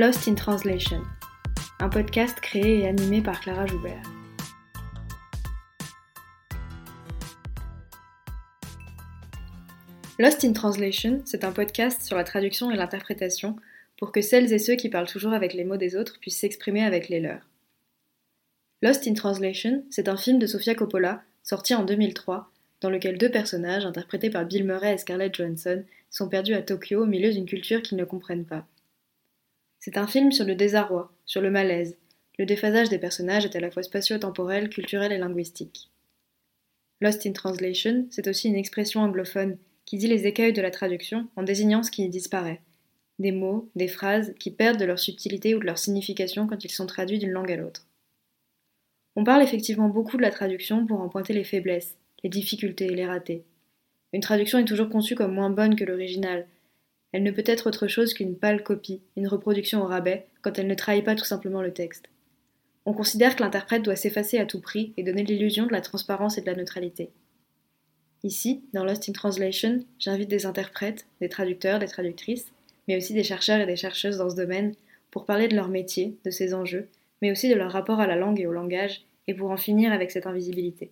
Lost in Translation, un podcast créé et animé par Clara Joubert. Lost in Translation, c'est un podcast sur la traduction et l'interprétation pour que celles et ceux qui parlent toujours avec les mots des autres puissent s'exprimer avec les leurs. Lost in Translation, c'est un film de Sofia Coppola, sorti en 2003, dans lequel deux personnages, interprétés par Bill Murray et Scarlett Johansson, sont perdus à Tokyo au milieu d'une culture qu'ils ne comprennent pas. C'est un film sur le désarroi, sur le malaise. Le déphasage des personnages est à la fois spatio-temporel, culturel et linguistique. Lost in Translation, c'est aussi une expression anglophone qui dit les écueils de la traduction en désignant ce qui y disparaît. Des mots, des phrases qui perdent de leur subtilité ou de leur signification quand ils sont traduits d'une langue à l'autre. On parle effectivement beaucoup de la traduction pour en pointer les faiblesses, les difficultés et les ratés. Une traduction est toujours conçue comme moins bonne que l'original. Elle ne peut être autre chose qu'une pâle copie, une reproduction au rabais, quand elle ne trahit pas tout simplement le texte. On considère que l'interprète doit s'effacer à tout prix et donner l'illusion de la transparence et de la neutralité. Ici, dans Lost in Translation, j'invite des interprètes, des traducteurs, des traductrices, mais aussi des chercheurs et des chercheuses dans ce domaine, pour parler de leur métier, de ses enjeux, mais aussi de leur rapport à la langue et au langage, et pour en finir avec cette invisibilité.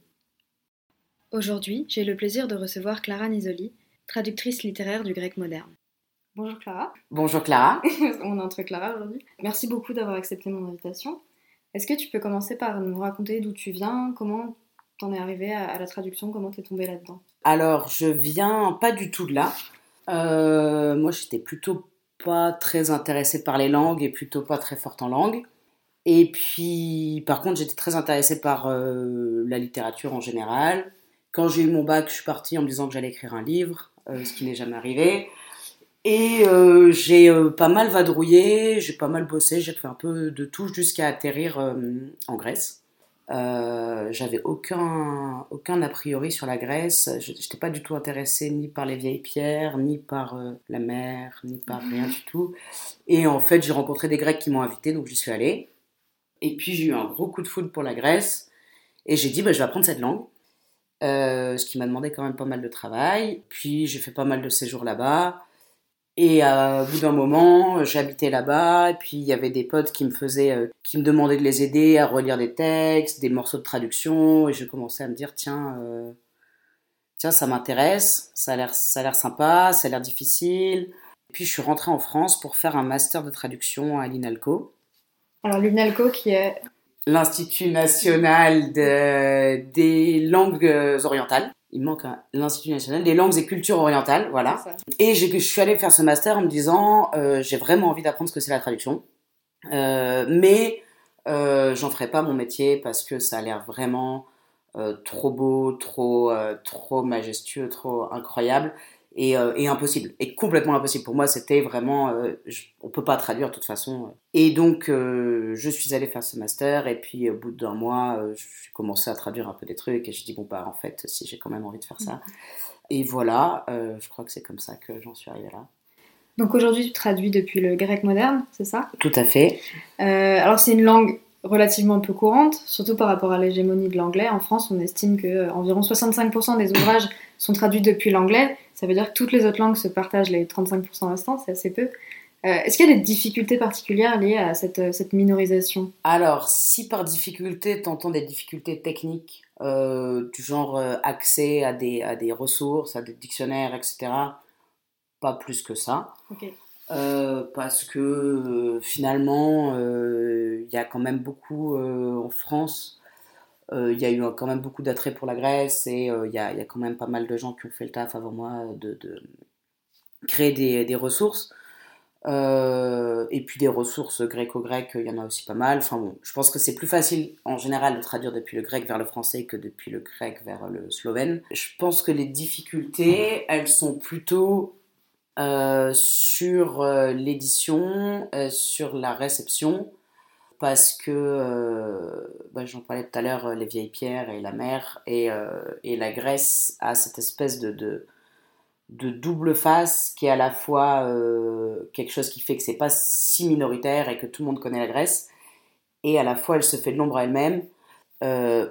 Aujourd'hui, j'ai le plaisir de recevoir Clara Nisoli, traductrice littéraire du grec moderne. Bonjour Clara. Bonjour Clara. On est entre Clara aujourd'hui. Merci beaucoup d'avoir accepté mon invitation. Est-ce que tu peux commencer par nous raconter d'où tu viens, comment t'en es arrivée à, la traduction, comment t'es tombée là-dedans? Alors, je viens pas du tout de là. Euh, moi, j'étais plutôt pas très intéressée par les langues et plutôt pas très forte en langue. Et puis, par contre, j'étais très intéressée par euh, la littérature en général. Quand j'ai eu mon bac, je suis partie en me disant que j'allais écrire un livre, euh, ce qui n'est jamais arrivé. Et euh, j'ai pas mal vadrouillé, j'ai pas mal bossé, j'ai fait un peu de tout jusqu'à atterrir en Grèce. J'avais aucun, aucun a priori sur la Grèce. Je n'étais pas du tout intéressée ni par les vieilles pierres, ni par la mer, ni par rien du tout. Et en fait, j'ai rencontré des Grecs qui m'ont invité, donc j'y suis allée. Et puis j'ai eu un gros coup de foudre pour la Grèce. Et j'ai dit, bah, je vais apprendre cette langue. Euh, ce qui m'a demandé quand même pas mal de travail. Puis j'ai fait pas mal de séjours là-bas. Et euh, au bout d'un moment, j'habitais là-bas. Et puis il y avait des potes qui me faisaient, euh, qui me demandaient de les aider à relire des textes, des morceaux de traduction. Et j'ai commencé à me dire, tiens, tiens, ça m'intéresse. Ça a l'air, ça a l'air sympa. Ça a l'air difficile. Et puis je suis rentrée en France pour faire un master de traduction à l'INALCO. Alors l'UNALCO qui est l'Institut national des langues orientales. Il manque l'Institut national des langues et cultures orientales, voilà. Et je suis allée faire ce master en me disant, euh, j'ai vraiment envie d'apprendre ce que c'est la traduction, euh, mais euh, j'en ferai pas mon métier parce que ça a l'air vraiment trop beau, trop, trop majestueux, trop incroyable. Euh, et, impossible, et complètement impossible. Pour moi, c'était vraiment, euh, on peut pas traduire de toute façon. Et donc, euh, je suis allée faire ce master, et puis au bout d'un mois, j'ai commencé à traduire un peu des trucs, et je dis bon bah en fait, si j'ai quand même envie de faire ça. Et voilà, je crois que c'est comme ça que j'en suis arrivée là. Donc aujourd'hui, tu traduis depuis le grec moderne, c'est ça? Tout à fait. alors c'est une langue relativement peu courante, surtout par rapport à l'hégémonie de l'anglais. En France, on estime que environ 65% des ouvrages sont traduits depuis l'anglais. Ça veut dire que toutes les autres langues se partagent les 35% restants, c'est assez peu. Euh, est-ce qu'il y a des difficultés particulières liées à cette, euh, cette minorisation? Alors, si par difficulté, tu entends des difficultés techniques, euh, du genre accès à des, à des ressources, à des dictionnaires, etc., pas plus que ça. parce que finalement, il y a quand même beaucoup en France il y a eu quand même beaucoup d'attrait pour la Grèce et euh, il y, a, quand même pas mal de gens qui ont fait le taf avant moi de, de créer des, ressources. Euh, et puis des ressources gréco-grecques, il y en a aussi pas mal. Enfin bon, je pense que c'est plus facile en général de traduire depuis le grec vers le français que depuis le grec vers le slovène. Je pense que les difficultés, elles sont plutôt euh, sur l'édition, euh, sur la réception, parce que euh, bah, j'en parlais tout à l'heure, euh, les vieilles pierres et la mer et, euh, et la Grèce a cette espèce de, de, double face qui est à la fois quelque chose qui fait que c'est pas si minoritaire et que tout le monde connaît la Grèce et à la fois elle se fait de l'ombre à elle-même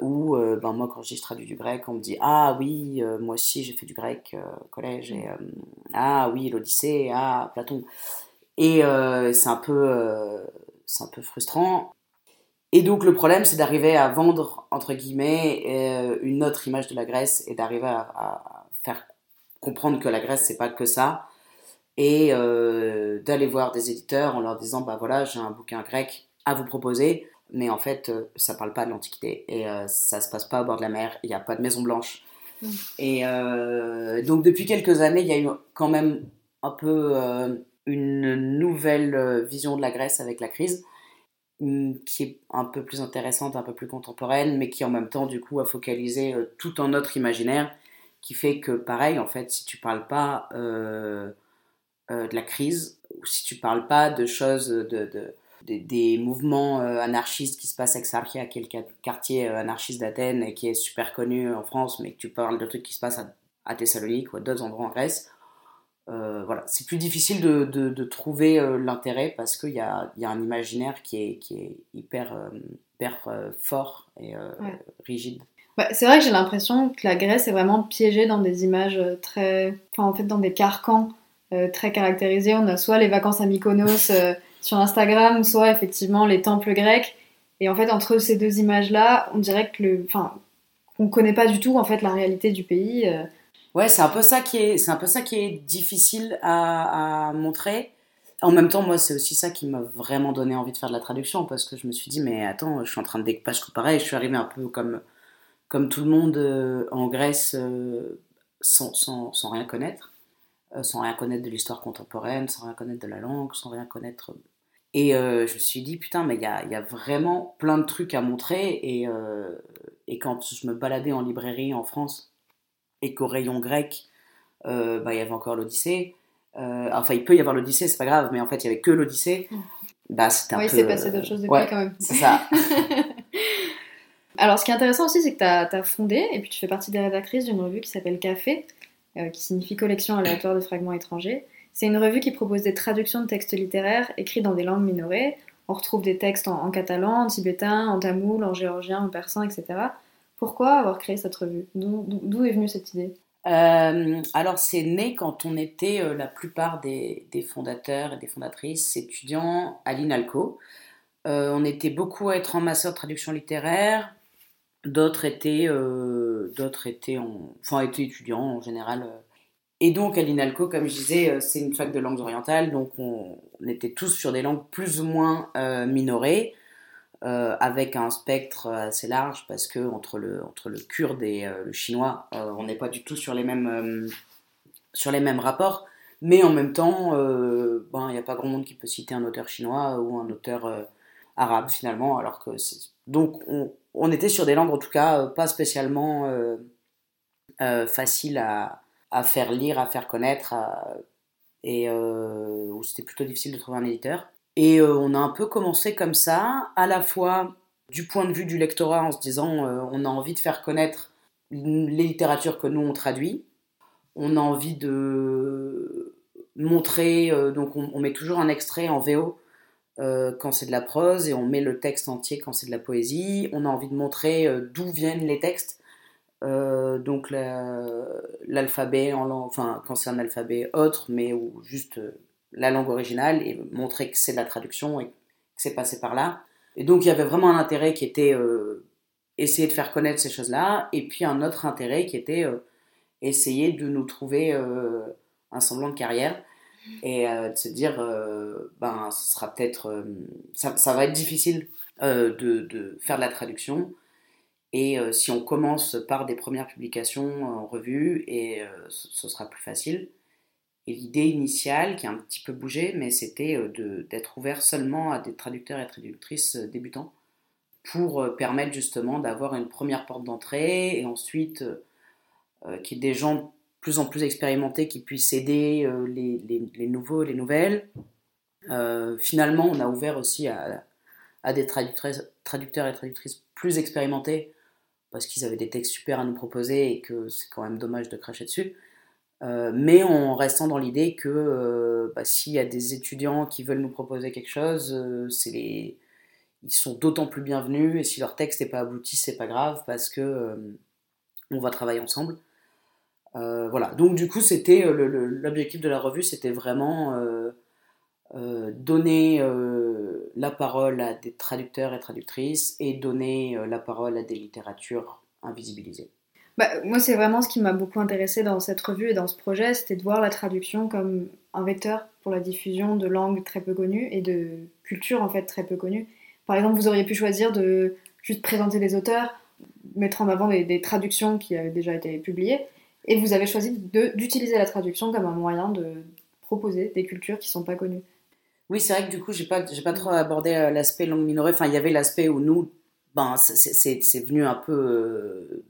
où ben, moi quand je dis traduis du grec on me dit ah oui moi aussi j'ai fait du grec au collège et ah oui l'Odyssée ah Platon Et c'est un peu, c'est un peu frustrant. Et donc le problème, c'est d'arriver à vendre entre guillemets une autre image de la Grèce et d'arriver à, à, faire comprendre que la Grèce c'est pas que ça et d'aller voir des éditeurs en leur disant bah voilà j'ai un bouquin grec à vous proposer mais en fait, euh, ça parle pas de l'Antiquité et euh, ça se passe pas au bord de la mer, il n'y a pas de Maison Blanche. Mm. Et euh, donc depuis quelques années, il y a eu quand même un peu une nouvelle vision de la Grèce avec la crise, mm, qui est un peu plus intéressante, un peu plus contemporaine, mais qui en même temps du coup a focalisé tout en notre imaginaire, qui fait que pareil, en fait, si tu parles pas de la crise, ou si tu parles pas de choses de des, mouvements euh, anarchistes qui se passent à Exarchia, qui est le quartier euh, anarchiste d'Athènes et qui est super connu en France, mais que tu parles de trucs qui se passent à, Thessalonique ou à d'autres endroits en Grèce. Euh, voilà, c'est plus difficile de, de, trouver l'intérêt parce qu'il y a, y a, un imaginaire qui est, qui est hyper, hyper fort et rigide. c'est vrai que j'ai l'impression que la Grèce est vraiment piégée dans des images très. Enfin, en fait, dans des carcans très caractérisés. On a soit les vacances à Mykonos sur Instagram, soit effectivement les temples grecs. Et en fait, entre ces deux images-là, on dirait que le, enfin, on connaît pas du tout en fait la réalité du pays. Euh. Ouais, c'est un peu ça qui est, c'est un peu ça qui est difficile à, montrer. En même temps, moi, c'est aussi ça qui m'a vraiment donné envie de faire de la traduction parce que je me suis dit, mais attends, je suis en train de découpage pareil. Je suis arrivé un peu comme, comme tout le monde euh, en Grèce euh, sans, sans, sans, rien connaître, sans rien connaître de l'histoire contemporaine, sans rien connaître de la langue, sans rien connaître et euh, je me suis dit, putain, mais il y a, y a, vraiment plein de trucs à montrer. Et, euh, et, quand je me baladais en librairie en France et qu'au rayon grec, euh, bah, il y avait encore l'Odyssée. enfin, il peut y avoir l'Odyssée, c'est pas grave, mais en fait, il y avait que l'Odyssée. Bah, c'était un oui, peu. Oui, c'est passé d'autres choses depuis ouais, quand même. C'est ça. Alors, ce qui est intéressant aussi, c'est que tu as, as, fondé, et puis tu fais partie des rédactrices d'une revue qui s'appelle Café, qui signifie collection aléatoire de fragments étrangers. C'est une revue qui propose des traductions de textes littéraires écrits dans des langues minorées. On retrouve des textes en, catalan, en tibétain, en tamoul, en géorgien, en persan, etc. Pourquoi avoir créé cette revue? D'où est venue cette idée? Euh, alors c'est né quand on était euh, la plupart des, fondateurs et des fondatrices étudiants à l'INALCO. Euh, on était beaucoup à être en master de traduction littéraire, d'autres étaient, étaient, enfin étaient étudiants en général et donc à l'INALCO, comme je disais, c'est une fac de langues orientales, donc on, était tous sur des langues plus ou moins minorées, euh, avec un spectre assez large, parce que entre le, entre le kurde et le chinois, on n'est pas du tout sur les mêmes, sur les mêmes rapports, mais en même temps, ben, il n'y a pas grand monde qui peut citer un auteur chinois ou un auteur arabe finalement, alors que donc on, était sur des langues en tout cas pas spécialement faciles à à faire lire, à faire connaître, et euh, où c'était plutôt difficile de trouver un éditeur. Et euh, on a un peu commencé comme ça, à la fois du point de vue du lectorat, en se disant euh, on a envie de faire connaître les littératures que nous on traduit, on a envie de montrer, donc on, met toujours un extrait en VO quand c'est de la prose et on met le texte entier quand c'est de la poésie, on a envie de montrer d'où viennent les textes. Euh, donc l'alphabet, enfin quand c'est un alphabet autre, mais ou juste euh, la langue originale et montrer que c'est de la traduction et que c'est passé par là. Et donc il y avait vraiment un intérêt qui était euh, essayer de faire connaître ces choses-là, et puis un autre intérêt qui était essayer de nous trouver un semblant de carrière et de se dire ben ce sera peut-être ça, va être difficile de, de, faire de la traduction et euh, si on commence par des premières publications en revue, et euh, ce sera plus facile. Et l'idée initiale, qui a un petit peu bougé, mais c'était euh, d'être ouvert seulement à des traducteurs et traductrices débutants pour permettre justement d'avoir une première porte d'entrée et ensuite qu'il y ait des gens plus en plus expérimentés qui puissent aider les nouveaux, les nouvelles. finalement, on a ouvert aussi à, à des traducteurs et traductrices plus expérimentés parce qu'ils avaient des textes super à nous proposer et que c'est quand même dommage de cracher dessus. Euh, mais en restant dans l'idée que euh, bah, s'il y a des étudiants qui veulent nous proposer quelque chose, euh, ils sont d'autant plus bienvenus et si leur texte n'est pas abouti, c'est pas grave parce que on va travailler ensemble. voilà, donc du coup, c'était l'objectif de la revue, c'était vraiment donner la parole à des traducteurs et traductrices et donner la parole à des littératures invisibilisées. Bah, moi, c'est vraiment ce qui m'a beaucoup intéressé dans cette revue et dans ce projet, c'était de voir la traduction comme un vecteur pour la diffusion de langues très peu connues et de cultures en fait très peu connues. Par exemple, vous auriez pu choisir de juste présenter des auteurs, mettre en avant des, traductions qui avaient déjà été publiées, et vous avez choisi d'utiliser la traduction comme un moyen de proposer des cultures qui sont pas connues. Oui, c'est vrai que du coup, j'ai pas, j'ai pas trop abordé euh, l'aspect langue minorée. Enfin, il y avait l'aspect où nous, ben, c'est venu un peu euh,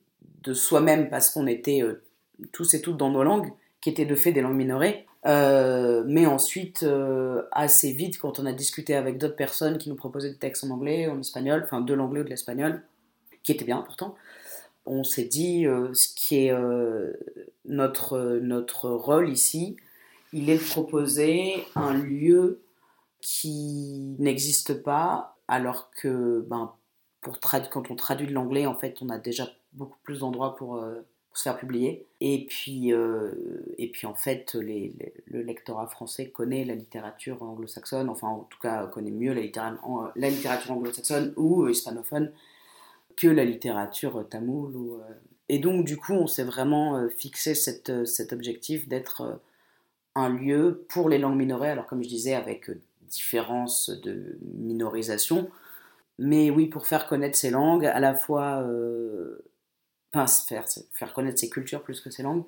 de soi-même parce qu'on était euh, tous et toutes dans nos langues, qui étaient de fait des langues minorées. Euh, mais ensuite, euh, assez vite, quand on a discuté avec d'autres personnes qui nous proposaient des textes en anglais, en espagnol, enfin de l'anglais ou de l'espagnol, qui était bien important, on s'est dit ce qui est notre, notre rôle ici, il est de proposer un lieu qui n'existe pas, alors que ben, pour quand on traduit de l'anglais, en fait, on a déjà beaucoup plus d'endroits pour, euh, se faire publier. Et puis, euh, et puis en fait, le lectorat français connaît la littérature anglo-saxonne, enfin en tout cas connaît mieux la, littérature, la littérature anglo-saxonne ou hispanophone que la littérature tamoule. Ou, euh. Et donc du coup, on s'est vraiment fixé cette, cet objectif d'être un lieu pour les langues minorées, alors comme je disais, avec différence de minorisation, mais oui, pour faire connaître ces langues, à la fois enfin faire, faire connaître ses cultures plus que ses langues.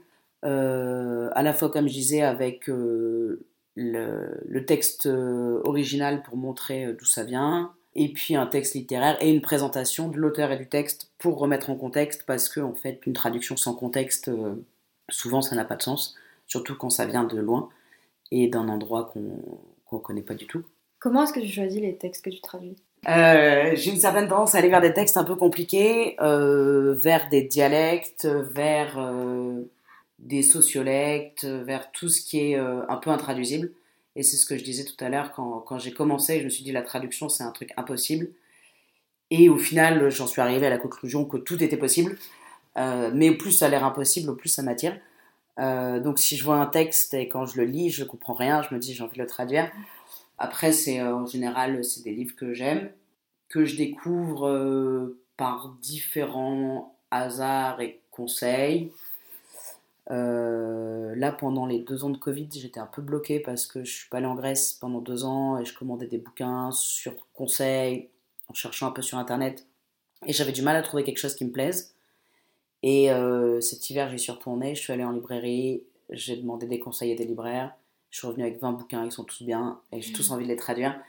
Euh, à la fois, comme je disais, avec euh, le, texte euh, original pour montrer d'où ça vient, et puis un texte littéraire et une présentation de l'auteur et du texte pour remettre en contexte, parce que en fait, une traduction sans contexte, souvent ça n'a pas de sens, surtout quand ça vient de loin et d'un endroit qu'on ne connaît pas du tout. Comment est-ce que tu choisis les textes que tu traduis? Euh, j'ai une certaine tendance à aller vers des textes un peu compliqués, euh, vers des dialectes, vers euh, des sociolectes, vers tout ce qui est un peu intraduisible. Et c'est ce que je disais tout à l'heure quand, j'ai commencé, je me suis dit la traduction c'est un truc impossible. Et au final, j'en suis arrivé à la conclusion que tout était possible. mais plus ça a l'air impossible, plus ça m'attire. donc si je vois un texte et quand je le lis, je comprends rien, je me dis j'ai envie de le traduire. Après, c'est euh, en général, c'est des livres que j'aime, que je découvre euh, par différents hasards et conseils. Euh, là, pendant les deux ans de Covid, j'étais un peu bloquée parce que je suis pas allée en Grèce pendant deux ans et je commandais des bouquins sur conseils, en cherchant un peu sur Internet. Et j'avais du mal à trouver quelque chose qui me plaise. Et cet hiver, j'y suis retournée, je suis allée en librairie, j'ai demandé des conseils à des libraires. Je suis revenue avec 20 bouquins, ils sont tous bien et j'ai tous mm. envie de les traduire.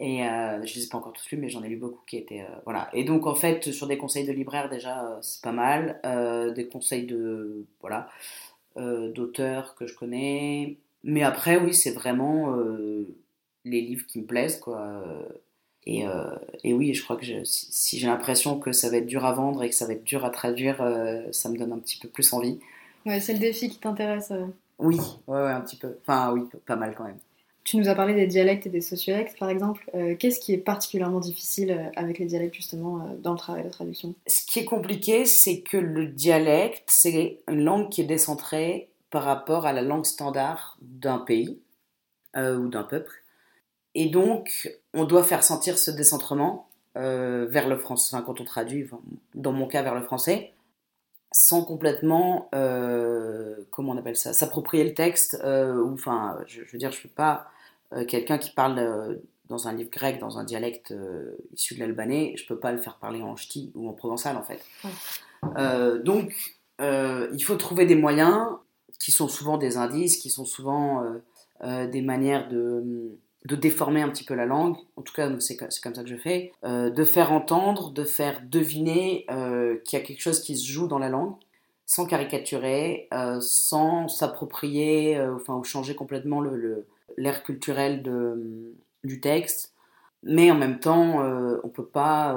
Et euh, je ne les ai pas encore tous lus, mais j'en ai lu beaucoup qui étaient. Euh, voilà. Et donc, en fait, sur des conseils de libraire, déjà, euh, c'est pas mal. des conseils de. Voilà. d'auteurs que je connais. Mais après, oui, c'est vraiment les livres qui me plaisent, quoi. Et, et oui, je crois que si, si j'ai l'impression que ça va être dur à vendre et que ça va être dur à traduire, ça me donne un petit peu plus envie. Ouais, c'est le défi qui t'intéresse. Oui, ouais, un petit peu. Enfin, oui, pas mal quand même. Tu nous as parlé des dialectes et des sociolectes, par exemple. Euh, qu'est-ce qui est particulièrement difficile euh, avec les dialectes, justement, euh, dans le travail de traduction? Ce qui est compliqué, c'est que le dialecte, c'est une langue qui est décentrée par rapport à la langue standard d'un pays ou d'un peuple. Et donc, on doit faire sentir ce décentrement vers le français, quand on traduit, dans mon cas, vers le français sans complètement, euh, comment on appelle ça, s'approprier le texte, euh, ou enfin, je, veux dire, je ne suis pas euh, quelqu'un qui parle dans un livre grec, dans un dialecte issu de l'albanais, je ne peux pas le faire parler en ch'ti ou en provençal en fait. donc, il faut trouver des moyens qui sont souvent des indices, qui sont souvent des manières de de déformer un petit peu la langue, en tout cas c'est comme ça que je fais, euh, de faire entendre, de faire deviner euh, qu'il y a quelque chose qui se joue dans la langue, sans caricaturer, euh, sans s'approprier, enfin ou changer complètement l'air le, culturel de, du texte. Mais en même temps, on ne peut pas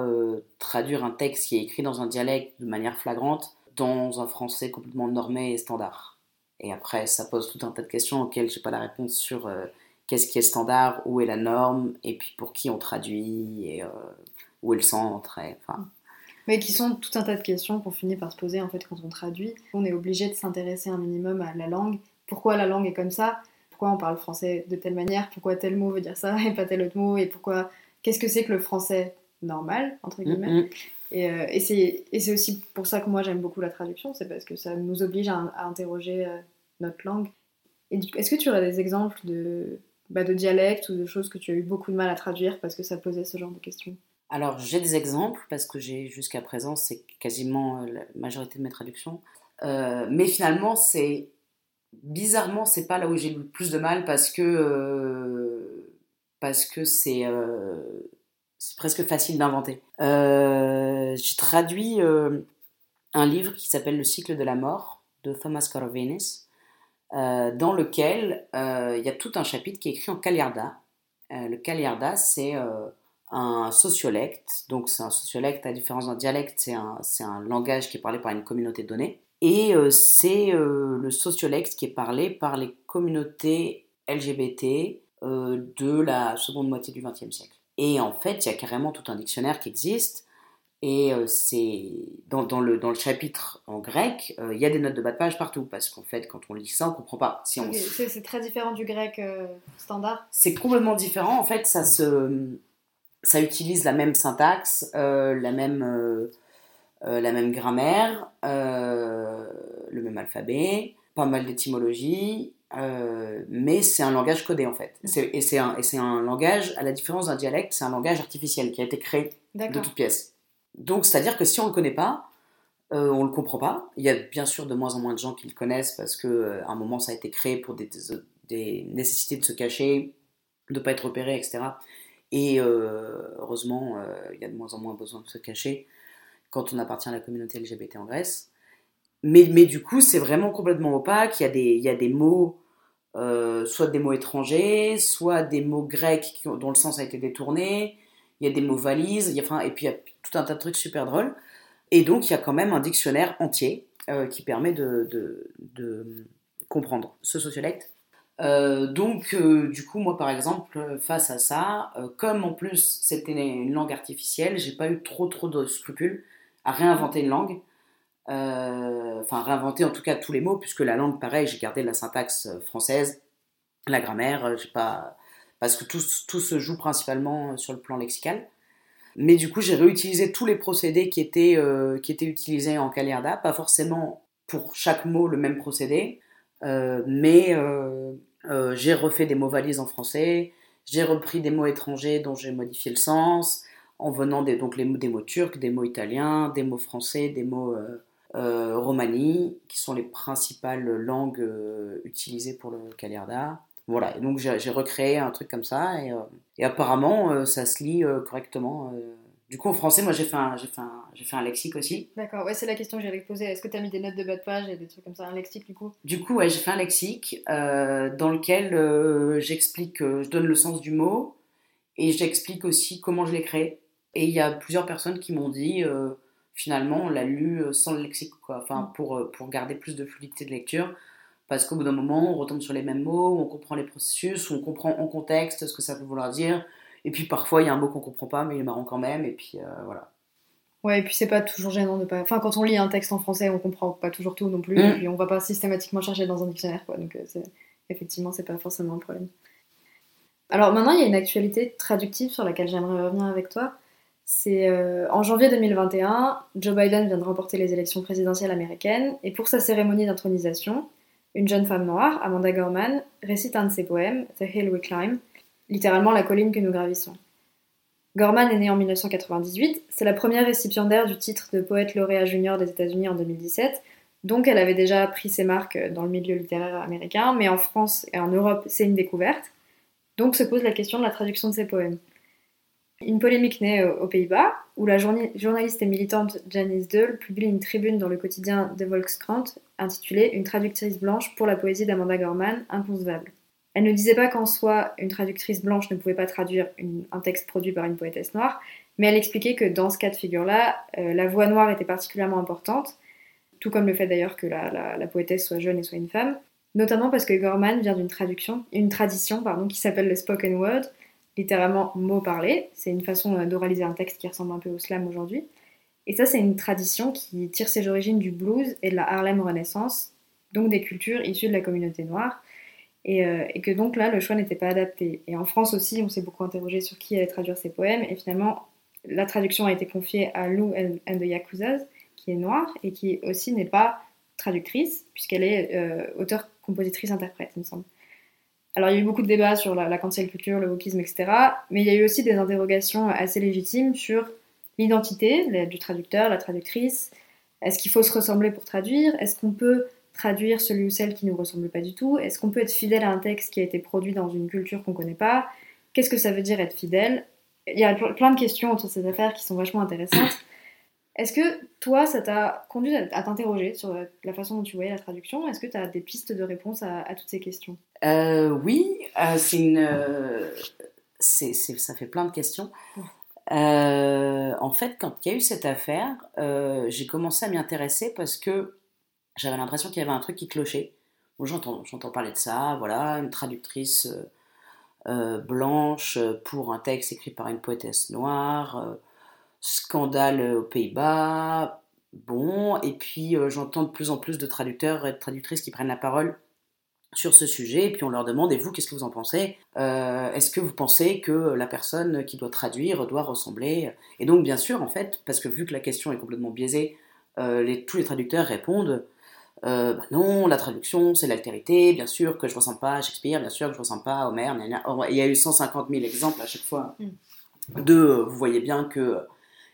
traduire un texte qui est écrit dans un dialecte de manière flagrante dans un français complètement normé et standard. Et après, ça pose tout un tas de questions auxquelles je n'ai pas la réponse sur qu'est-ce qui est standard, où est la norme, et puis pour qui on traduit, et euh, où est le centre. enfin... Mais qui sont tout un tas de questions qu'on finit par se poser en fait quand on traduit. On est obligé de s'intéresser un minimum à la langue. Pourquoi la langue est comme ça? Pourquoi on parle français de telle manière, pourquoi tel mot veut dire ça et pas tel autre mot, et pourquoi, qu'est-ce que c'est que le français normal, entre guillemets? Mm. Et, euh, et c'est aussi pour ça que moi j'aime beaucoup la traduction, c'est parce que ça nous oblige à, interroger euh, notre langue. Est-ce que tu aurais des exemples de, bah, de dialectes ou de choses que tu as eu beaucoup de mal à traduire parce que ça posait ce genre de questions Alors j'ai des exemples parce que j'ai jusqu'à présent c'est quasiment la majorité de mes traductions. mais finalement c'est bizarrement, c'est pas là où j'ai le plus de mal parce que euh, parce que c'est euh, presque facile d'inventer. Euh, j'ai traduit un livre qui s'appelle Le cycle de la mort de Thomas Corvinus, dans lequel il y a tout un chapitre qui est écrit en Kaliarda. le Kaliarda, c'est un sociolecte, donc c'est un sociolecte à différence d'un dialecte, c'est un, un langage qui est parlé par une communauté donnée. Et euh, c'est euh, le sociolecte qui est parlé par les communautés LGBT euh, de la seconde moitié du XXe siècle. Et en fait, il y a carrément tout un dictionnaire qui existe. Et c'est dans, dans, le, dans le chapitre en grec, il y a des notes de bas de page partout parce qu'en fait, quand on lit ça, on comprend pas. Si on... C'est très différent du grec standard. C'est complètement différent. En fait, ça se, ça utilise la même syntaxe, la même euh, la même grammaire, euh, le même alphabet, pas mal d'étymologie, euh, mais c'est un langage codé en fait. Et c'est un, un, langage, à la différence d'un dialecte, c'est un langage artificiel qui a été créé de toutes pièces. Donc c'est-à-dire que si on ne le connaît pas, on ne le comprend pas. Il y a bien sûr de moins en moins de gens qui le connaissent parce qu'à un moment ça a été créé pour des, nécessités de se cacher, de ne pas être repéré, etc. Et heureusement, il y a de moins en moins besoin de se cacher quand on appartient à la communauté LGBT en Grèce. Mais, mais du coup, c'est vraiment complètement opaque. Il y a des, il y a des mots, euh, soit des mots étrangers, soit des mots grecs dont le sens a été détourné. Il y a des mots valises, et puis il y a tout un tas de trucs super drôles. Et donc, il y a quand même un dictionnaire entier euh, qui permet de, comprendre ce sociolecte. Euh, donc, du coup, moi, par exemple, face à ça, comme en plus c'était une langue artificielle, j'ai pas eu trop trop de scrupules à réinventer une langue. Euh, enfin, réinventer en tout cas tous les mots, puisque la langue, pareil, j'ai gardé la syntaxe euh, française, la grammaire, euh, j'ai pas, parce que tout, tout, se joue principalement sur le plan lexical. Mais du coup, j'ai réutilisé tous les procédés qui étaient, qui étaient utilisés en Kaliarda, pas forcément pour chaque mot le même procédé, mais j'ai refait des mots valises en français, j'ai repris des mots étrangers dont j'ai modifié le sens, en venant des, donc les, des mots turcs, des mots italiens, des mots français, des mots euh, euh, romani, qui sont les principales langues euh, utilisées pour le Kaliarda. Voilà, et donc j'ai recréé un truc comme ça, et, et apparemment ça se lit correctement. Du coup, en français, moi j'ai fait, un, fait, un, fait un lexique aussi. D'accord, ouais, c'est la question que j'allais te poser. Est-ce que tu as mis des notes de bas de page et des trucs comme ça, un lexique du coup? Du coup, ouais, j'ai fait un lexique dans lequel j'explique, je donne le sens du mot et j'explique aussi comment je l'ai créé. Et il y a plusieurs personnes qui m'ont dit, euh, finalement, on l'a lu euh, sans le lexique, quoi. Enfin, mm. pour, euh, pour garder plus de fluidité de lecture. Parce qu'au bout d'un moment, on retombe sur les mêmes mots, on comprend les processus, on comprend en contexte ce que ça peut vouloir dire. Et puis parfois, il y a un mot qu'on comprend pas, mais il est marrant quand même. Et puis voilà. Ouais, et puis c'est pas toujours gênant de pas. Enfin, quand on lit un texte en français, on comprend pas toujours tout non plus. Mm. Et puis on va pas systématiquement chercher dans un dictionnaire, quoi. Donc effectivement, c'est pas forcément un problème. Alors maintenant, il y a une actualité traductive sur laquelle j'aimerais revenir avec toi. C'est euh, en janvier 2021, Joe Biden vient de remporter les élections présidentielles américaines et pour sa cérémonie d'intronisation, une jeune femme noire, Amanda Gorman, récite un de ses poèmes, The Hill We Climb, littéralement la colline que nous gravissons. Gorman est née en 1998, c'est la première récipiendaire du titre de poète lauréat junior des États-Unis en 2017, donc elle avait déjà pris ses marques dans le milieu littéraire américain, mais en France et en Europe, c'est une découverte. Donc se pose la question de la traduction de ses poèmes. Une polémique naît aux Pays-Bas, où la journaliste et militante Janice Deul publie une tribune dans le quotidien De Volkskrant intitulée Une traductrice blanche pour la poésie d'Amanda Gorman, inconcevable. Elle ne disait pas qu'en soi, une traductrice blanche ne pouvait pas traduire un texte produit par une poétesse noire, mais elle expliquait que dans ce cas de figure-là, euh, la voix noire était particulièrement importante, tout comme le fait d'ailleurs que la, poétesse soit jeune et soit une femme, notamment parce que Gorman vient d'une traduction, une tradition pardon, qui s'appelle le spoken word, littéralement mot parlé. C'est une façon euh, d'oraliser un texte qui ressemble un peu au slam aujourd'hui. Et ça, c'est une tradition qui tire ses origines du blues et de la Harlem Renaissance, donc des cultures issues de la communauté noire. et, que donc là, le choix n'était pas adapté. Et en France aussi, on s'est beaucoup interrogé sur qui allait traduire ces poèmes, et finalement, la traduction a été confiée à Lou and the Yakuzas, qui est noire et qui aussi n'est pas traductrice, puisqu'elle est euh, auteure, compositrice, interprète, il me semble. Alors il y a eu beaucoup de débats sur la, la cancel culture, le wokisme, etc. Mais il y a eu aussi des interrogations assez légitimes sur l'identité du traducteur, la traductrice. Est-ce qu'il faut se ressembler pour traduire? Est-ce qu'on peut traduire celui ou celle qui ne nous ressemble pas du tout? Est-ce qu'on peut être fidèle à un texte qui a été produit dans une culture qu'on ne connaît pas? Qu'est-ce que ça veut dire être fidèle? Il y a plein de questions autour de ces affaires qui sont vachement intéressantes. Est-ce que toi, ça t'a conduit à, t'interroger sur la façon dont tu voyais la traduction? Est-ce que tu as des pistes de réponse à, toutes ces questions? Euh, Oui, euh, c'est une, euh, c'est, ça fait plein de questions. en fait, quand il y a eu cette affaire, j'ai commencé à m'y intéresser parce que j'avais l'impression qu'il y avait un truc qui clochait. j'entends, j'entends parler de ça, voilà, une traductrice blanche pour un texte écrit par une poétesse noire scandale aux Pays-Bas. Bon, et puis euh, j'entends de plus en plus de traducteurs et de traductrices qui prennent la parole sur ce sujet, et puis on leur demande, et vous, qu'est-ce que vous en pensez? Euh, Est-ce que vous pensez que la personne qui doit traduire doit ressembler? Et donc, bien sûr, en fait, parce que vu que la question est complètement biaisée, euh, les, tous les traducteurs répondent bah non, la traduction, c'est l'altérité, bien sûr que je ne ressemble pas à Shakespeare, bien sûr que je ne ressemble pas à Homer. Il y a eu 150 000 exemples à chaque fois mm. de, vous voyez bien que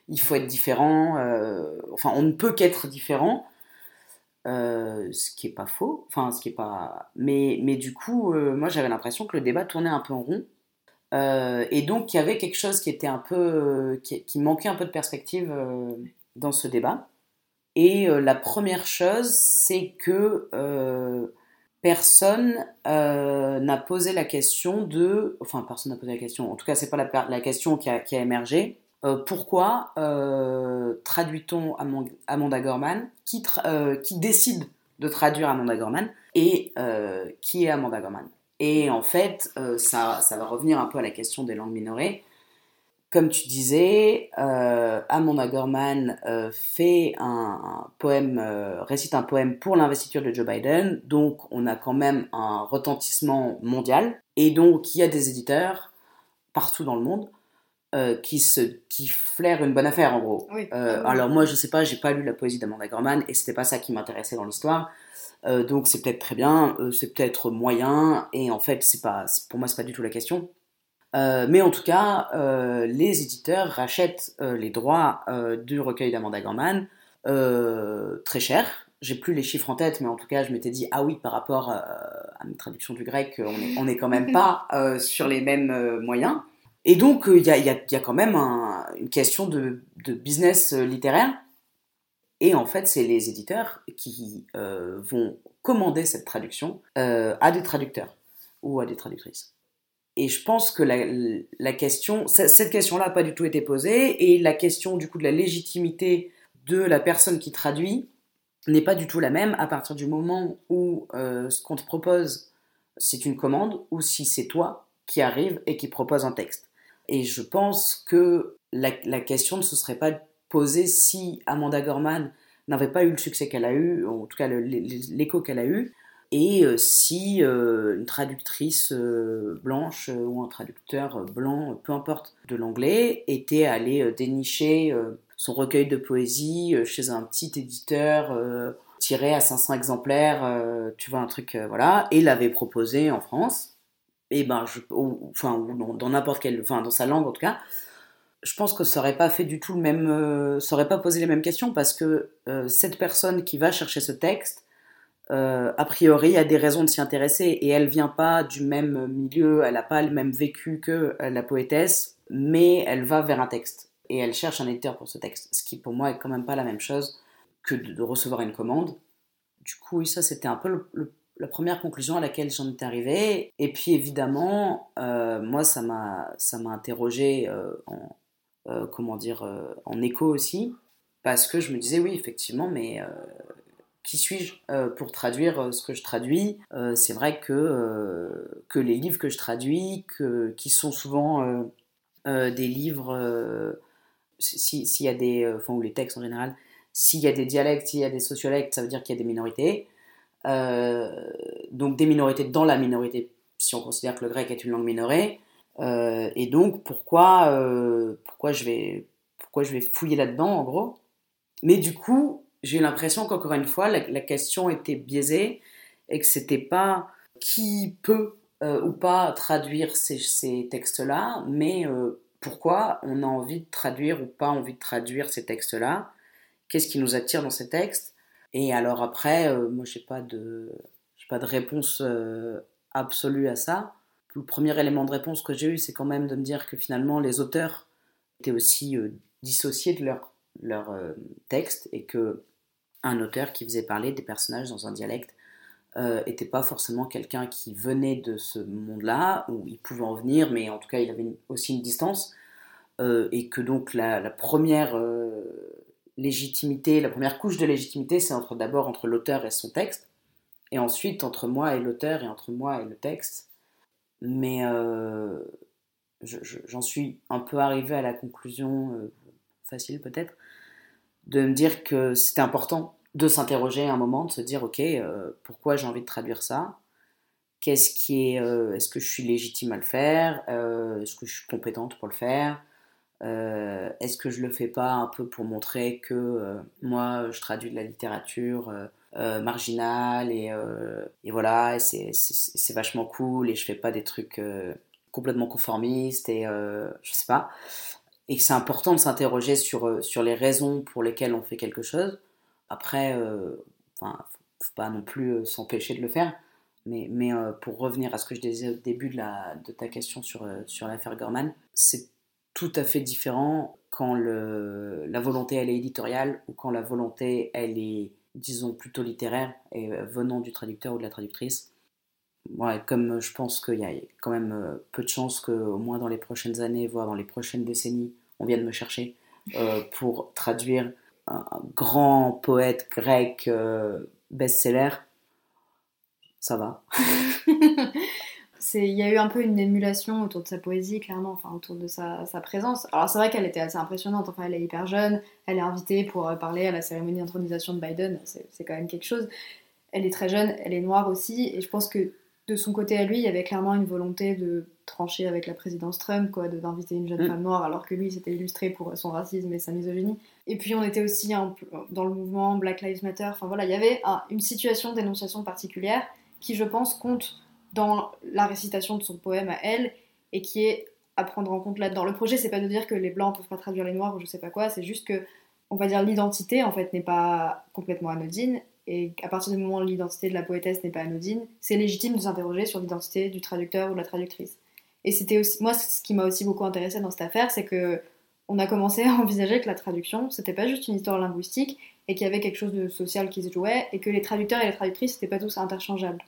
il faut être différent, euh, enfin on ne peut qu'être différent, euh, ce qui est pas faux, enfin ce qui est pas, mais, mais du coup euh, moi j'avais l'impression que le débat tournait un peu en rond, et donc il y avait quelque chose qui était un peu, qui, manquait un peu de perspective dans ce débat. Et la première chose, c'est que personne n'a posé la question de, enfin personne n'a posé la question, en tout cas c'est pas la, question qui a émergé, euh, pourquoi euh, traduit-on Amanda Gorman qui, euh, qui, décide de traduire Amanda Gorman et qui est Amanda Gorman? Et en fait, ça, ça, va revenir un peu à la question des langues minorées. Comme tu disais, Amanda Gorman fait un, poème, récite un poème pour l'investiture de Joe Biden, donc on a quand même un retentissement mondial, et donc il y a des éditeurs partout dans le monde euh, qui, se, qui flaire une bonne affaire en gros. Euh, alors moi je sais pas, j'ai pas lu la poésie d'Amanda Gorman et c'était pas ça qui m'intéressait dans l'histoire. Euh, donc c'est peut-être très bien, c'est peut-être moyen et en fait c'est pas, pour moi c'est pas du tout la question. mais en tout cas, les éditeurs rachètent les droits du recueil d'Amanda Gorman très cher. J'ai plus les chiffres en tête, mais en tout cas, je m'étais dit ah oui, par rapport à mes traductions du grec, on est, on est quand même pas sur les mêmes moyens. Et donc, euh, il y, a, quand même une question de, business euh, littéraire. Et en fait, c'est les éditeurs qui euh, vont commander cette traduction à des traducteurs ou à des traductrices. Et je pense que la, question, cette question-là n'a pas du tout été posée, et la question du coup de la légitimité de la personne qui traduit n'est pas du tout la même à partir du moment où ce qu'on te propose, c'est une commande, ou si c'est toi qui arrive et qui propose un texte. Et je pense que la, question ne se serait pas posée si Amanda Gorman n'avait pas eu le succès qu'elle a eu, en tout cas l'écho qu'elle a eu, et euh, si euh, une traductrice euh, blanche ou un traducteur blanc, peu importe, de l'anglais, était allé dénicher son recueil de poésie chez un petit éditeur tiré à 500 exemplaires, tu vois, un truc, voilà, et l'avait proposé en France et ben, je, enfin, dans n'importe quelle, enfin, dans sa langue en tout cas, je pense que ça aurait pas fait du tout le même, euh, ça aurait pas posé les mêmes questions parce que euh, cette personne qui va chercher ce texte, euh, a priori, a des raisons de s'y intéresser et elle vient pas du même milieu, elle n'a pas le même vécu que la poétesse, mais elle va vers un texte et elle cherche un éditeur pour ce texte, ce qui pour moi est quand même pas la même chose que de, recevoir une commande. Du coup, ça c'était un peu le, le la première conclusion à laquelle j'en étais arrivée. Et puis évidemment, euh, moi, ça m'a, ça m'a interrogé euh, en, euh, comment dire, en écho aussi, parce que je me disais, oui, effectivement, mais qui suis-je pour traduire ce que je traduis? C'est vrai que, que les livres que je traduis, que, qui sont souvent des livres, s'il y a des, enfin, ou les textes en général, s'il y a des dialectes, s'il y a des sociolectes, ça veut dire qu'il y a des minorités. Donc des minorités dans la minorité, si on considère que le grec est une langue minorée. et donc pourquoi, pourquoi, je vais, pourquoi je vais fouiller là-dedans en gros? Mais du coup, j'ai eu l'impression qu'encore une fois, la, question était biaisée et que c'était pas qui peut ou pas traduire ces textes-là, mais pourquoi on a envie de traduire ou pas envie de traduire ces textes-là, qu'est-ce qui nous attire dans ces textes? Et alors après, euh, moi, je n'ai pas, de, pas de réponse euh, absolue à ça. Le premier élément de réponse que j'ai eu, c'est quand même de me dire que finalement, les auteurs étaient aussi euh, dissociés de leur, leur texte et que un auteur qui faisait parler des personnages dans un dialecte n'était pas forcément quelqu'un qui venait de ce monde-là, où il pouvait en venir, mais en tout cas il avait aussi une distance, et que donc la, première légitimité, la première couche de légitimité, c'est entre, d'abord entre l'auteur et son texte, et ensuite entre moi et l'auteur, et entre moi et le texte. Mais euh, j'en suis un peu arrivé à la conclusion, facile peut-être, de me dire que c'était important de s'interroger un moment, de se dire ok, euh, pourquoi j'ai envie de traduire ça? Qu'est-ce qui est euh, Est-ce que je suis légitime à le faire? Euh, Est-ce que je suis compétente pour le faire? Est-ce que je le fais pas un peu pour montrer que moi je traduis de la littérature marginale et, et voilà, c'est vachement cool et je fais pas des trucs complètement conformistes et je sais pas. Et que c'est important de s'interroger sur, sur les raisons pour lesquelles on fait quelque chose après, euh, enfin, faut pas non plus euh, s'empêcher de le faire. Mais, mais euh, pour revenir à ce que je disais au début de, la, de ta question sur, sur l'affaire Gorman, c'est tout à fait différent quand la volonté elle est éditoriale ou quand la volonté elle est, disons, plutôt littéraire et venant du traducteur ou de la traductrice. Comme je pense qu'il y a quand même peu de chances qu'au moins dans les prochaines années, voire dans les prochaines décennies, on vienne me chercher pour traduire un grand poète grec euh, best-seller, ça va. il y a eu un peu une émulation autour de sa poésie, clairement, enfin autour de sa, présence. Alors c'est vrai qu'elle était assez impressionnante, enfin elle est hyper jeune, elle est invitée pour euh, parler à la cérémonie d'intronisation de Biden, c'est quand même quelque chose. Elle est très jeune, elle est noire aussi, et je pense que de son côté à lui, il y avait clairement une volonté de trancher avec la présidence Trump, quoi, d'inviter une jeune mm. femme noire, alors que lui s'était illustré pour son racisme et sa misogynie. Et puis on était aussi dans le mouvement Black Lives Matter. Enfin voilà, il y avait une situation d'énonciation particulière qui, je pense, compte dans la récitation de son poème à elle et qui est à prendre en compte là-dedans. Le projet, c'est pas de dire que les blancs peuvent pas traduire les noirs ou je sais pas quoi, c'est juste que, on va dire, l'identité en fait n'est pas complètement anodine et à partir du moment où l'identité de la poétesse n'est pas anodine, c'est légitime de s'interroger sur l'identité du traducteur ou de la traductrice. Et c'était aussi, moi, ce qui m'a aussi beaucoup intéressé dans cette affaire, c'est que on a commencé à envisager que la traduction, c'était pas juste une histoire linguistique et qu'il y avait quelque chose de social qui se jouait et que les traducteurs et les traductrices n'étaient pas tous interchangeables.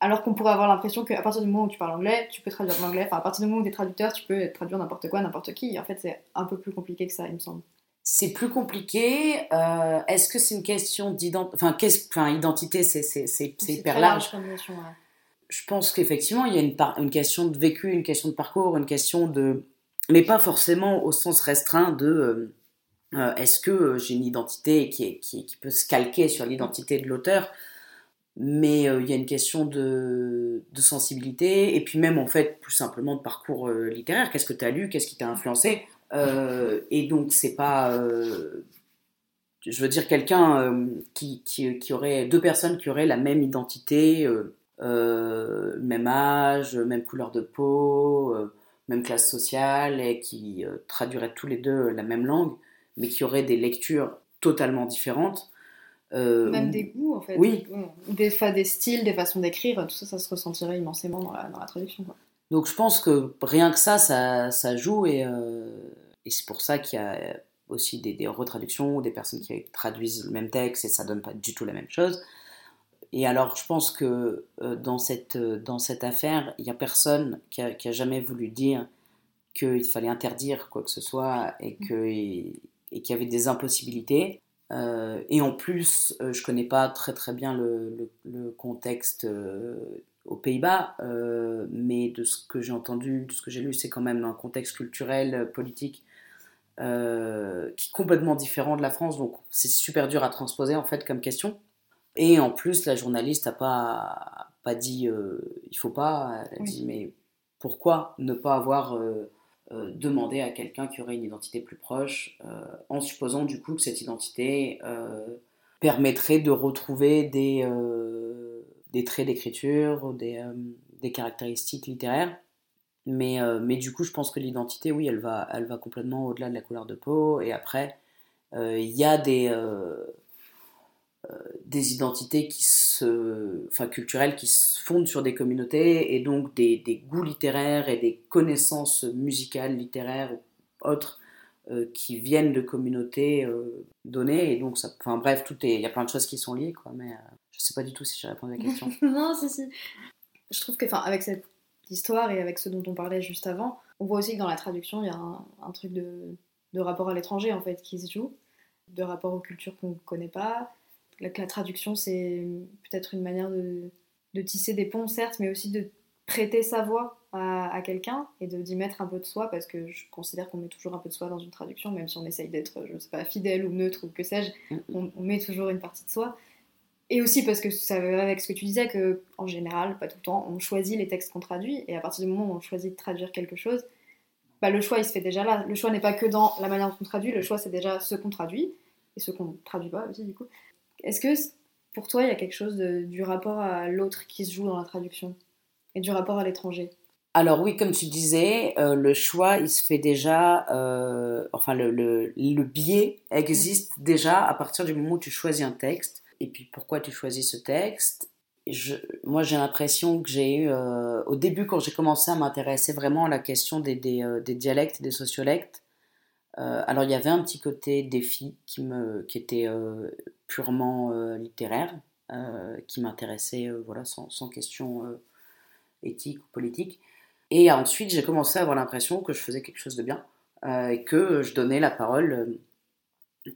Alors qu'on pourrait avoir l'impression qu'à partir du moment où tu parles anglais, tu peux traduire l'anglais. Enfin, à partir du moment où tu es traducteur, tu peux traduire n'importe quoi, n'importe qui. en fait, c'est un peu plus compliqué que ça, il me semble. C'est plus compliqué. Euh, est-ce que c'est une question d'identité Enfin, enfin, identité, c'est hyper large. Je pense qu'effectivement, il y a une, une question de vécu, une question de parcours, une question de mais pas forcément au sens restreint de euh, euh, est-ce que euh, j'ai une identité qui, qui, peut se calquer sur l'identité de l'auteur, mais il y a une question de, sensibilité, et puis même en fait plus simplement de parcours littéraire, qu'est-ce que tu as lu, qu'est-ce qui t'a influencé, et donc c'est pas... je veux dire quelqu'un qui, qui, aurait deux personnes qui auraient la même identité, même âge, même couleur de peau, même classe sociale et qui euh, traduiraient tous les deux la même langue, mais qui auraient des lectures totalement différentes. Euh, même des goûts, en fait. Oui. Des, des styles, des façons d'écrire, tout ça, ça se ressentirait immensément dans la, dans la traduction. Quoi. Donc je pense que rien que ça, ça, ça joue et, euh, et c'est pour ça qu'il y a aussi des, des retraductions des personnes qui traduisent le même texte et ça donne pas du tout la même chose. Et alors, je pense que euh, dans, cette, dans cette affaire, il n'y a personne qui a, qui a, jamais voulu dire qu'il fallait interdire quoi que ce soit et mm. qu'il et qu'il y avait des impossibilités. Euh, et en plus, je ne connais pas très très bien le, le, contexte aux Pays-Bas, mais de ce que j'ai entendu, de ce que j'ai lu, c'est quand même un contexte culturel, politique qui est complètement différent de la France. Donc c'est super dur à transposer en fait comme question. Et en plus, la journaliste n'a pas, pas dit il faut pas, elle a dit mais pourquoi ne pas avoir demandé à quelqu'un qui aurait une identité plus proche, en supposant du coup que cette identité permettrait de retrouver des, des traits d'écriture, des, des caractéristiques littéraires. Mais, euh, mais du coup, je pense que l'identité, oui, elle va, elle va complètement au-delà de la couleur de peau. Et après, euh, il y a des, euh, des identités qui se, enfin, culturelles qui se fondent sur des communautés et donc des, goûts littéraires et des connaissances musicales, littéraires ou autres qui viennent de communautés données. Et donc, enfin, bref, il y a plein de choses qui sont liées, quoi. Mais je sais pas du tout si j'ai répondu à la question. non, si, si. Je trouve que, enfin, avec cette histoire et avec ce dont on parlait juste avant, on voit aussi que dans la traduction, il y a un, truc de, rapport à l'étranger en fait qui se joue, de rapport aux cultures qu'on ne connaît pas. La, la traduction, c'est peut-être une manière de, tisser des ponts, certes, mais aussi de prêter sa voix à, quelqu'un et de d'y mettre un peu de soi, parce que je considère qu'on met toujours un peu de soi dans une traduction, même si on essaye d'être, je sais pas, fidèle ou neutre ou que sais-je, on, on, met toujours une partie de soi. Et aussi parce que ça va avec ce que tu disais, que en général, pas tout le temps, on choisit les textes qu'on traduit, et à partir du moment où on choisit de traduire quelque chose, bah, le choix il se fait déjà là. Le choix n'est pas que dans la manière dont on traduit, le choix c'est déjà ce qu'on traduit, et ce qu'on ne traduit pas aussi du coup. Est-ce que pour toi il y a quelque chose du rapport à l'autre qui se joue dans la traduction, et du rapport à l'étranger? Alors oui, comme tu disais, euh, le choix, il se fait déjà, euh, enfin le, le, le biais existe déjà à partir du moment où tu choisis un texte. Et puis pourquoi tu choisis ce texte? Je, moi, j'ai l'impression que j'ai eu, euh, au début, quand j'ai commencé à m'intéresser vraiment à la question des, des, des dialectes, des sociolectes, alors il y avait un petit côté défi qui, me, qui était purement littéraire, qui m'intéressait voilà, sans, sans, question éthique ou politique. Et ensuite, j'ai commencé à avoir l'impression que je faisais quelque chose de bien, et que je donnais la parole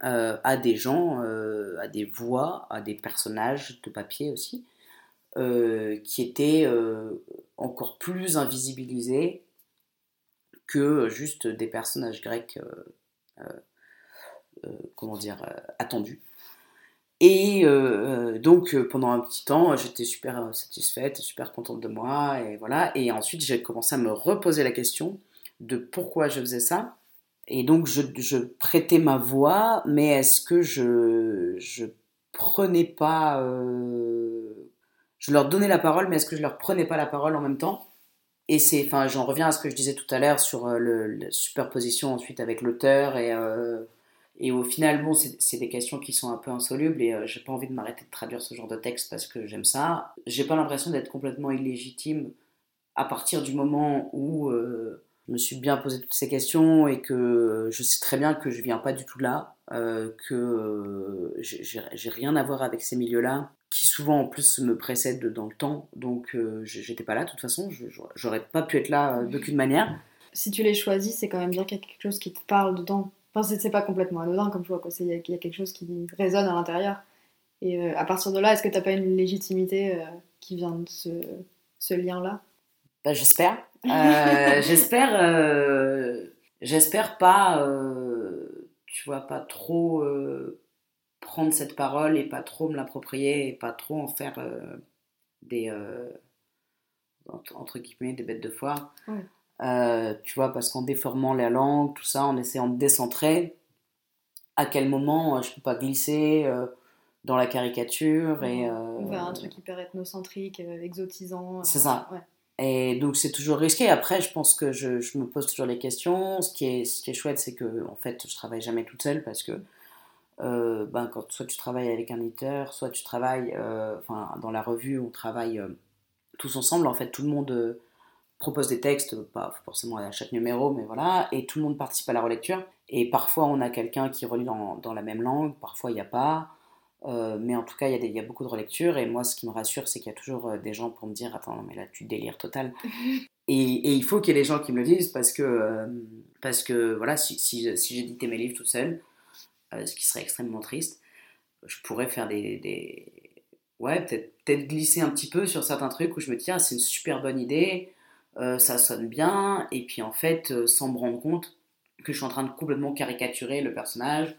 euh, à des gens, euh, à des voix, à des personnages de papier aussi, euh, qui étaient encore plus invisibilisés que juste des personnages grecs, comment dire, attendus. Et donc pendant un petit temps, j'étais super satisfaite, super contente de moi, et voilà. Et ensuite, j'ai commencé à me reposer la question de pourquoi je faisais ça et donc, je, prêtais ma voix, mais est-ce que je, je prenais pas. Euh, je leur donnais la parole, mais est-ce que je leur prenais pas la parole en même temps? Et c'est. Enfin, j'en reviens à ce que je disais tout à l'heure sur euh, la superposition ensuite avec l'auteur. Et, euh, et au final, bon, c'est des questions qui sont un peu insolubles et j'ai pas envie de m'arrêter de traduire ce genre de texte parce que j'aime ça. J'ai pas l'impression d'être complètement illégitime à partir du moment où je me suis bien posé toutes ces questions et que je sais très bien que je viens pas du tout là, euh, que j'ai rien à voir avec ces milieux-là, qui souvent en plus me précèdent dans le temps, donc euh, j'étais pas là de toute façon, j'aurais pas pu être là euh, d'aucune manière. Si tu les choisis, c'est quand même bien qu'il y a quelque chose qui te parle dedans. Enfin, c'est pas complètement anodin comme choix, il y, a quelque chose qui résonne à l'intérieur. Et à partir de là, est-ce que t'as pas une légitimité qui vient de ce, ce lien-là? Bah, J'espère. Euh, j'espère, euh, j'espère pas, euh, tu vois, pas trop prendre cette parole et pas trop me l'approprier et pas trop en faire des entre guillemets des bêtes de foire. tu vois, parce qu'en déformant la langue, tout ça, en essayant de décentrer, à quel moment je peux pas glisser dans la caricature et un truc hyper ethnocentrique, exotisant. C'est ça. Ouais. Et donc c'est toujours risqué. Après, je pense que je, je, me pose toujours les questions. Ce qui est, ce qui est chouette, c'est que en fait, je travaille jamais toute seule parce que euh, ben, quand soit tu travailles avec un éditeur, soit tu travailles, euh, dans la revue, on travaille euh, tous ensemble. En fait, tout le monde propose des textes, pas forcément à chaque numéro, mais voilà, et tout le monde participe à la relecture. Et parfois, on a quelqu'un qui relit dans, dans la même langue, parfois il n'y a pas. Mais en tout cas, il y, y, a beaucoup de relectures. Et moi, ce qui me rassure, c'est qu'il y a toujours des gens pour me dire Attends, mais là, tu délires total. et, et, il faut qu'il y ait des gens qui me le disent parce que, parce que voilà, si, si, si j'éditais mes livres toute seule, ce qui serait extrêmement triste, je pourrais faire des. Ouais, peut-être peut glisser un petit peu sur certains trucs où je me dis Ah, c'est une super bonne idée, ça sonne bien. Et puis en fait, sans me rendre compte que je suis en train de complètement caricaturer le personnage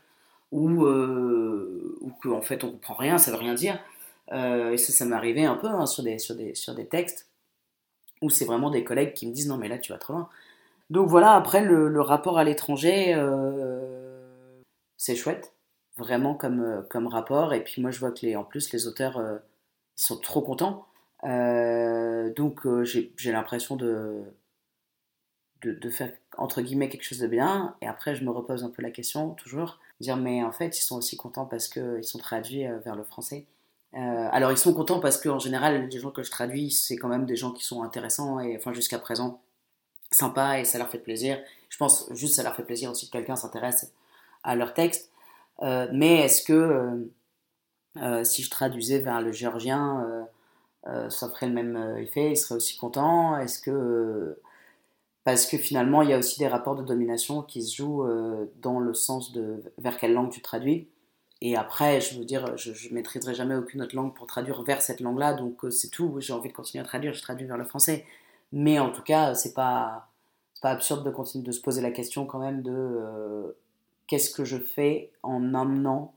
ou, euh, ou qu'en fait on comprend rien, ça veut rien dire. et ça, ça m'est arrivé un peu hein, sur, des, sur, des, sur des textes où c'est vraiment des collègues qui me disent non mais là tu vas trop loin. Donc voilà, après le, rapport à l'étranger, c'est chouette, vraiment comme, comme rapport. Et puis moi je vois que les, en plus les auteurs ils sont trop contents. donc j'ai l'impression de, de, faire entre guillemets quelque chose de bien. Et après, je me repose un peu la question, toujours, dire mais en fait, ils sont aussi contents parce qu'ils sont traduits euh, vers le français. Euh, alors, ils sont contents parce qu'en général, les gens que je traduis, c'est quand même des gens qui sont intéressants et enfin jusqu'à présent sympas et ça leur fait plaisir. Je pense juste ça leur fait plaisir aussi que quelqu'un s'intéresse à leur texte. Euh, mais est-ce que si je traduisais vers le géorgien, ça ferait le même effet Ils seraient aussi contents? Est-ce que parce que finalement, il y a aussi des rapports de domination qui se jouent euh, dans le sens de vers quelle langue tu traduis. Et après, je veux dire, je, ne maîtriserai jamais aucune autre langue pour traduire vers cette langue-là, donc euh, c'est tout. J'ai envie de continuer à traduire, je traduis vers le français. Mais en tout cas, c'est pas pas absurde de continuer de se poser la question quand même de euh, qu'est-ce que je fais en amenant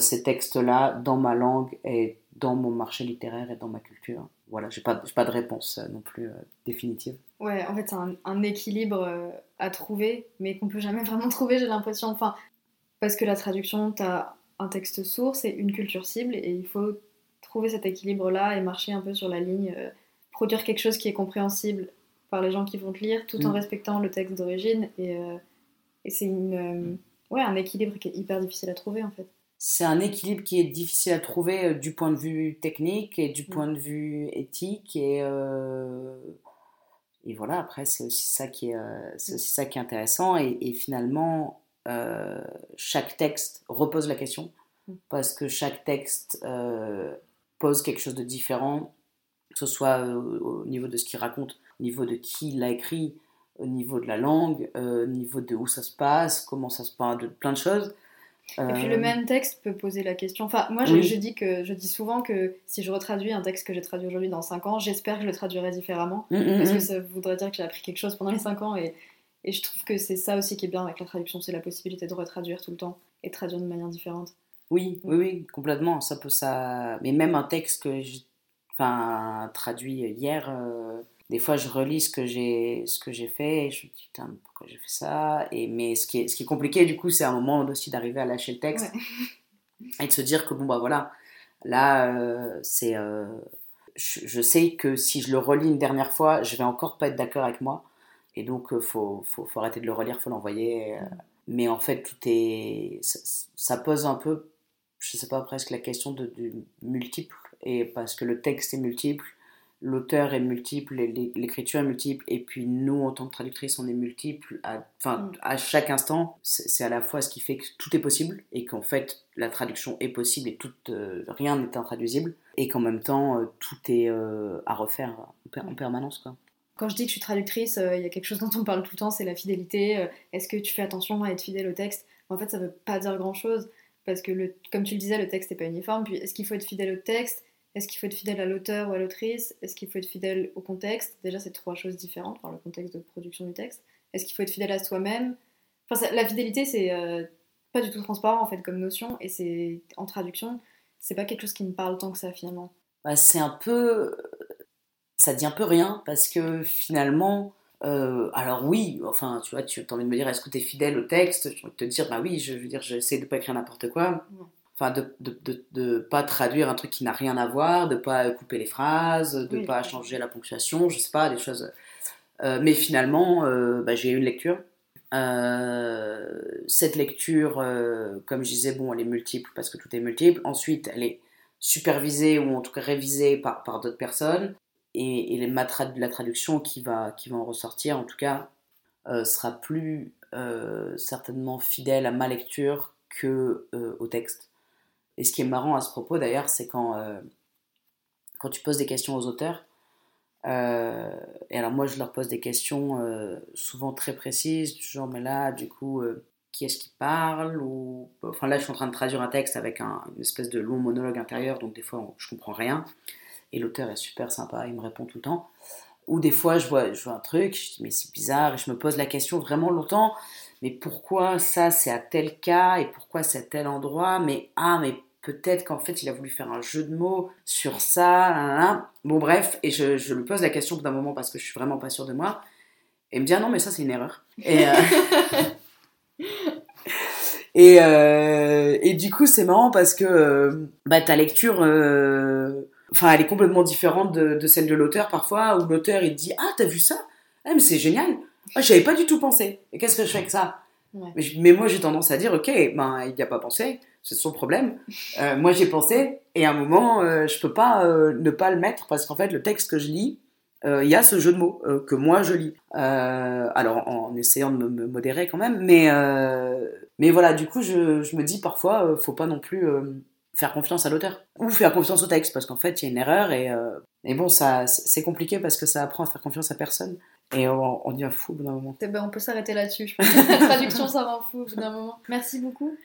ces textes-là dans ma langue et dans mon marché littéraire et dans ma culture. Voilà, j'ai pas, pas de réponse non plus définitive. Ouais, en fait, c'est un, équilibre euh, à trouver, mais qu'on peut jamais vraiment trouver, j'ai l'impression. Enfin, parce que la traduction, tu as un texte source et une culture cible, et il faut trouver cet équilibre-là et marcher un peu sur la ligne, euh, produire quelque chose qui est compréhensible par les gens qui vont te lire, tout en mm. respectant le texte d'origine. Et, euh, et c'est une, ouais, un équilibre qui est hyper difficile à trouver, en fait. C'est un équilibre qui est difficile à trouver du point de vue technique et du mm. point de vue éthique et et voilà, après, c'est aussi ça qui est, euh, c'est aussi ça qui est intéressant. Et, finalement, euh, chaque texte repose la question, mm. parce que chaque texte euh, pose quelque chose de différent, que ce soit au niveau de ce qu'il raconte, au niveau de qui l'a écrit, au niveau de la langue, au niveau de où ça se passe, comment ça se passe, de plein de choses. Et puis le euh, même texte peut poser la question. Enfin, moi, je, dis que je dis souvent que si je retraduis un texte que j'ai traduit aujourd'hui dans 5 ans, j'espère que je le traduirai différemment. Mm, mm, parce que mm. ça voudrait dire que j'ai appris quelque chose pendant les 5 ans. Et, et je trouve que c'est ça aussi qui est bien avec la traduction c'est la possibilité de retraduire tout le temps et de traduire de manière différente. Oui, oui, oui, complètement. Ça peut ça. Mais même un texte que j'ai enfin, traduit hier. Euh, des fois je relis ce que j'ai ce que j'ai fait et je me dis putain pourquoi j'ai fait ça? Et mais ce qui est ce qui est compliqué du coup c'est un moment aussi d'arriver à lâcher le texte et de se dire que bon bah voilà là euh, c'est euh, je, sais que si je le relis une dernière fois je vais encore pas être d'accord avec moi. Et donc il euh, faut, faut, faut, arrêter de le relire faut l'envoyer mais en fait tout est ça, pose un peu je sais pas presque la question de, du multiple. Et parce que le texte est multiple l'auteur est multiple, l'écriture est multiple, et puis nous, en tant que traductrice, on est multiple. À, enfin, mm. à chaque instant, c'est à la fois ce qui fait que tout est possible, et qu'en fait, la traduction est possible, et tout, euh, rien n'est intraduisible, et qu'en même temps, euh, tout est euh, à refaire en, permanence. Quoi. Quand je dis que je suis traductrice, il y a quelque chose dont on parle tout le temps, c'est la fidélité. Est-ce que tu fais attention à être fidèle au texte? En fait, ça ne veut pas dire grand-chose, parce que, le, comme tu le disais, le texte n'est pas uniforme. Puis, est-ce qu'il faut être fidèle au texte? Est-ce qu'il faut être fidèle à l'auteur ou à l'autrice? Est-ce qu'il faut être fidèle au contexte? Déjà, c'est trois choses différentes, enfin, le contexte de production du texte. Est-ce qu'il faut être fidèle à soi-même? Enfin, La fidélité, c'est euh, pas du tout transparent en fait comme notion, et c'est en traduction, c'est pas quelque chose qui me parle tant que ça finalement. Bah, c'est un peu. Ça dit un peu rien, parce que finalement. Euh, alors oui, enfin, tu vois, tu as envie de me dire, est-ce que tu es fidèle au texte? Je vais te dire, bah oui, je veux dire, j'essaie de pas écrire n'importe quoi enfin de, de, de, pas traduire un truc qui n'a rien à voir, de pas couper les phrases, de pas changer la ponctuation, je sais pas, des choses. Euh, mais finalement, euh, bah, j'ai eu une lecture. Euh, cette lecture, comme je disais, bon, elle est multiple parce que tout est multiple. Ensuite, elle est supervisée ou en tout cas révisée par, par d'autres personnes. Et, et les, la traduction qui va, qui va en ressortir, en tout cas, sera plus certainement fidèle à ma lecture que au texte. Et ce qui est marrant à ce propos d'ailleurs, c'est quand, euh, quand tu poses des questions aux auteurs, euh, et alors moi je leur pose des questions euh, souvent très précises, genre mais là du coup qui est-ce qui parle ou enfin là je suis en train de traduire un texte avec un, une espèce de long monologue intérieur donc des fois je comprends rien. Et l'auteur est super sympa il me répond tout le temps. Ou des fois je vois je vois un truc je dis mais c'est bizarre et je me pose la question vraiment longtemps mais pourquoi ça c'est à tel cas et pourquoi c'est à tel endroit? Mais ah mais peut-être qu'en fait il a voulu faire un jeu de mots sur ça. Bon bref, et je, je lui pose la question d'un moment parce que je suis vraiment pas sûre de moi. Et il me dit ah non mais ça c'est une erreur. Et, euh, et, euh, et, du coup c'est marrant parce que euh, bah, ta lecture, enfin elle est complètement différente de, de celle de l'auteur parfois où l'auteur il dit ah t'as vu ça? Ah mais c'est génial. Ah, j'avais pas du tout pensé. Et qu'est-ce que je fais avec ça mais, moi j'ai tendance à dire ok ben il n'y a pas pensé c'est son problème. Euh, moi, j'ai pensé, et à un moment, euh, je peux pas euh, ne pas le mettre parce qu'en fait, le texte que je lis, il y a ce jeu de mots que moi je lis. alors, en essayant de me, modérer quand même, mais mais voilà, du coup, je, je me dis parfois, faut pas non plus faire confiance à l'auteur ou faire confiance au texte parce qu'en fait, il y a une erreur et et bon, ça c'est compliqué parce que ça apprend à faire confiance à personne. Et on, on devient fou au bout d'un moment. Eh ben, on peut s'arrêter là-dessus. Je pense que la traduction, ça rend fou au bout d'un moment. Merci beaucoup.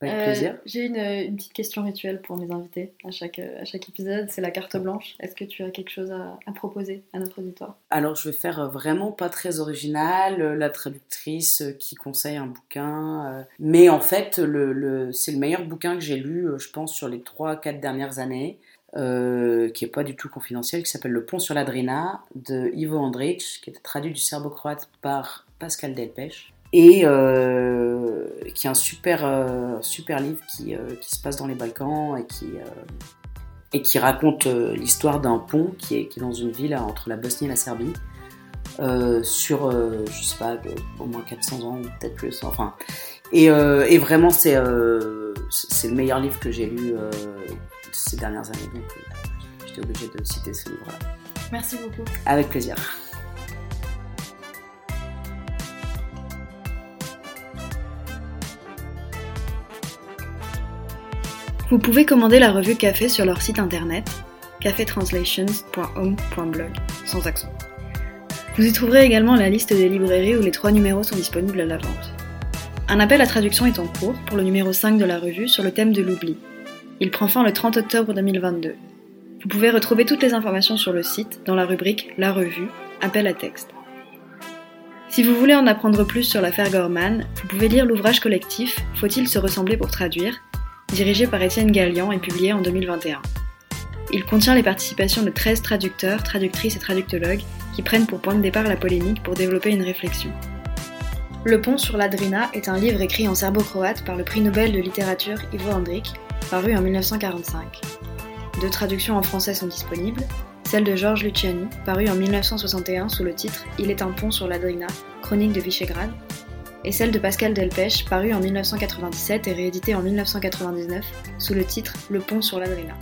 Avec euh, plaisir. J'ai une, une, petite question rituelle pour mes invités à chaque, à chaque épisode, c'est la carte blanche. Est-ce que tu as quelque chose à, à, proposer à notre auditoire? Alors je vais faire vraiment pas très original, la traductrice qui conseille un bouquin, euh, mais en fait le, le c'est le meilleur bouquin que j'ai lu, euh, je pense, sur les 3-4 dernières années. Euh, qui est pas du tout confidentiel, qui s'appelle Le pont sur l'Adrina de Ivo Andrić, qui est traduit du serbo-croate par Pascal Delpech et euh, qui est un super, euh, super livre qui, qui, se passe dans les Balkans et qui, et qui raconte l'histoire d'un pont qui est, qui est dans une ville entre la Bosnie et la Serbie. sur, je sais pas, au moins 400 ans, peut-être plus, enfin. Et, et vraiment, c'est c'est le meilleur livre que j'ai lu ces dernières années, donc j'étais obligée de citer ce livre-là. Merci beaucoup. Avec plaisir. Vous pouvez commander la revue Café sur leur site internet cafetranslations.home.blog sans accent. Vous y trouverez également la liste des librairies où les trois numéros sont disponibles à la vente. Un appel à traduction est en cours pour le numéro 5 de la revue sur le thème de l'oubli. Il prend fin le 30 octobre 2022. Vous pouvez retrouver toutes les informations sur le site dans la rubrique La revue, appel à texte. Si vous voulez en apprendre plus sur l'affaire Gorman, vous pouvez lire l'ouvrage collectif Faut-il se ressembler pour traduire? dirigé par Étienne Gallian et publié en 2021. Il contient les participations de 13 traducteurs, traductrices et traductologues qui prennent pour point de départ la polémique pour développer une réflexion. Le pont sur l'Adrina est un livre écrit en serbo-croate par le prix Nobel de littérature Ivo Andrić, paru en 1945. Deux traductions en français sont disponibles, celle de Georges Luciani, parue en 1961 sous le titre Il est un pont sur l'Adrina, chronique de Visegrad, et celle de Pascal Delpech, parue en 1997 et rééditée en 1999 sous le titre Le pont sur l'Adrina.